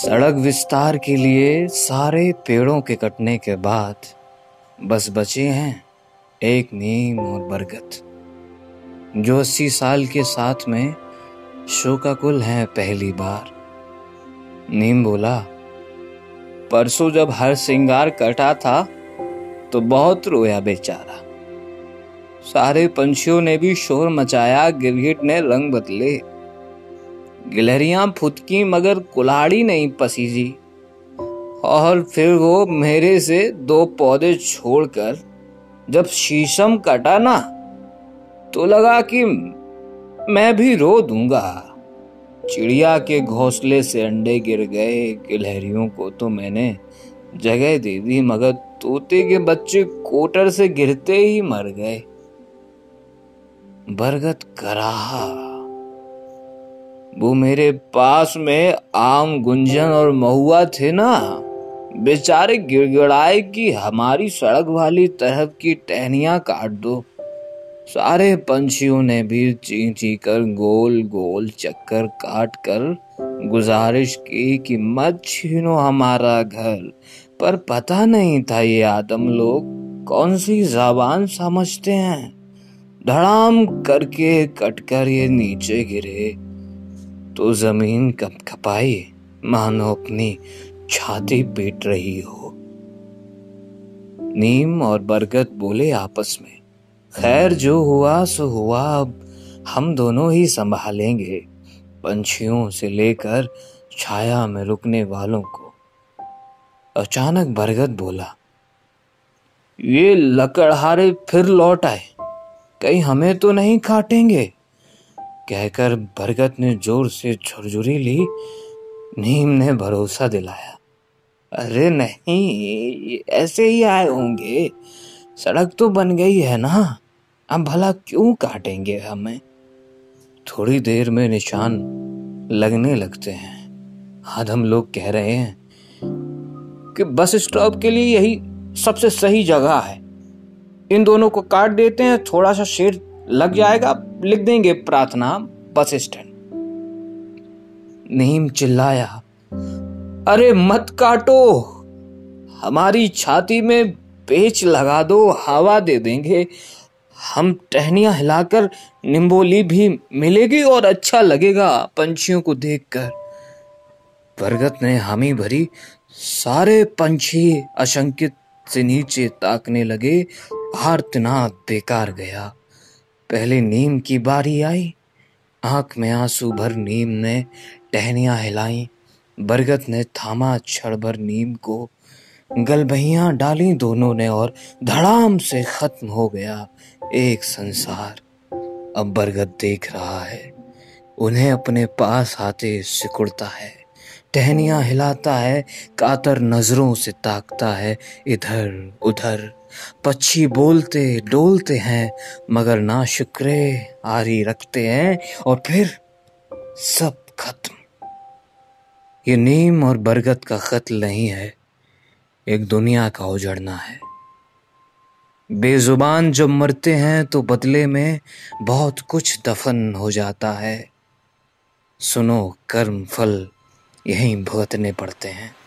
सड़क विस्तार के लिए सारे पेड़ों के कटने के बाद बस बचे हैं एक नीम और बरगद, जो अस्सी साल के साथ में शोकाकुल हैं पहली बार। नीम बोला, परसों जब हर सिंगार कटा था तो बहुत रोया बेचारा। सारे पंछियों ने भी शोर मचाया गिरगिट ने रंग बदले। गिलहरियाँ फुदकी मगर कुल्हाड़ी नहीं पसीजी। और फिर वो मेरे से दो पौधे छोड़कर जब शीशम कटा ना तो लगा कि मैं भी रो दूँगा। चिड़िया के घोंसले से अंडे गिर गए, गिलहरियों को तो मैंने जगह दे दी, मगर तोते के बच्चे कोटर से गिरते ही मर गए। बरगद कराहा। वो मेरे पास में आम गुंजन और महुआ थे ना। बेचारे गिड़गिड़ाए कि हमारी सड़क वाली तरफ़ की टहनिया काट दो। सारे पंछियों ने भी ची ची कर गोल गोल चक्कर काट कर गुजारिश की कि मत छीनो हमारा घर। पर पता नहीं था ये आदम लोग कौन सी जबान समझते हैं। धड़ाम करके कटकर ये नीचे गिरे। तो ज़मीन कप खपाई मानो अपनी छाती पीट रही हो। नीम और बरगद बोले आपस में, खैर, जो हुआ, सो हुआ, अब हम दोनों ही संभालेंगे पंछियों से लेकर छाया में रुकने वालों को। अचानक बरगद बोला, ये लकड़हारे फिर लौट आए। कहीं हमें तो नहीं काटेंगे कहकर बरगद ने ज़ोर से झुरझुरी ली, नीम ने भरोसा दिलाया। अरे नहीं, ऐसे ही आए होंगे। सड़क तो बन गई है ना। अब भला क्यों काटेंगे हमें? थोड़ी देर में निशान लगने लगते हैं। आज हम लोग कह रहे हैं कि बस स्टॉप के लिए यही सबसे सही जगह है। इन दोनों को काट देते हैं, थोड़ा सा शेड लग जाएगा लिख देंगे प्रार्थना बस स्टैंड नीम चिल्लाया, अरे मत काटो, हमारी छाती में पेच लगा दो, हवा दे देंगे। हम टहनियाँ हिलाकर निम्बोली भी मिलेगी और अच्छा लगेगा पंछियों को देखकर। बरगद ने हामी भरी, सारे पंछी अशंकित से नीचे ताकने लगे, आर्तनाद बेकार गया। पहले नीम की बारी आई। आँख में आँसू भर नीम ने टहनियाँ हिलाई। बरगद ने थामा क्षण भर नीम को। गलबहियाँ डाली दोनों ने और धड़ाम से खत्म हो गया एक संसार। अब बरगद देख रहा है। उन्हें अपने पास आते सिकुड़ता है। टहनियाँ हिलाता है, कातर नज़रों से ताकता है, इधर उधर। पक्षी बोलते डोलते हैं, मगर ना शुक्रे आरी रखते हैं, और फिर सब खत्म। ये नीम और बरगद का कत्ल नहीं है, एक दुनिया का उजड़ना है। बेजुबान जब मरते हैं तो बदले में बहुत कुछ दफन हो जाता है। सुनो कर्म फल। यहीं भुगतने पड़ते हैं।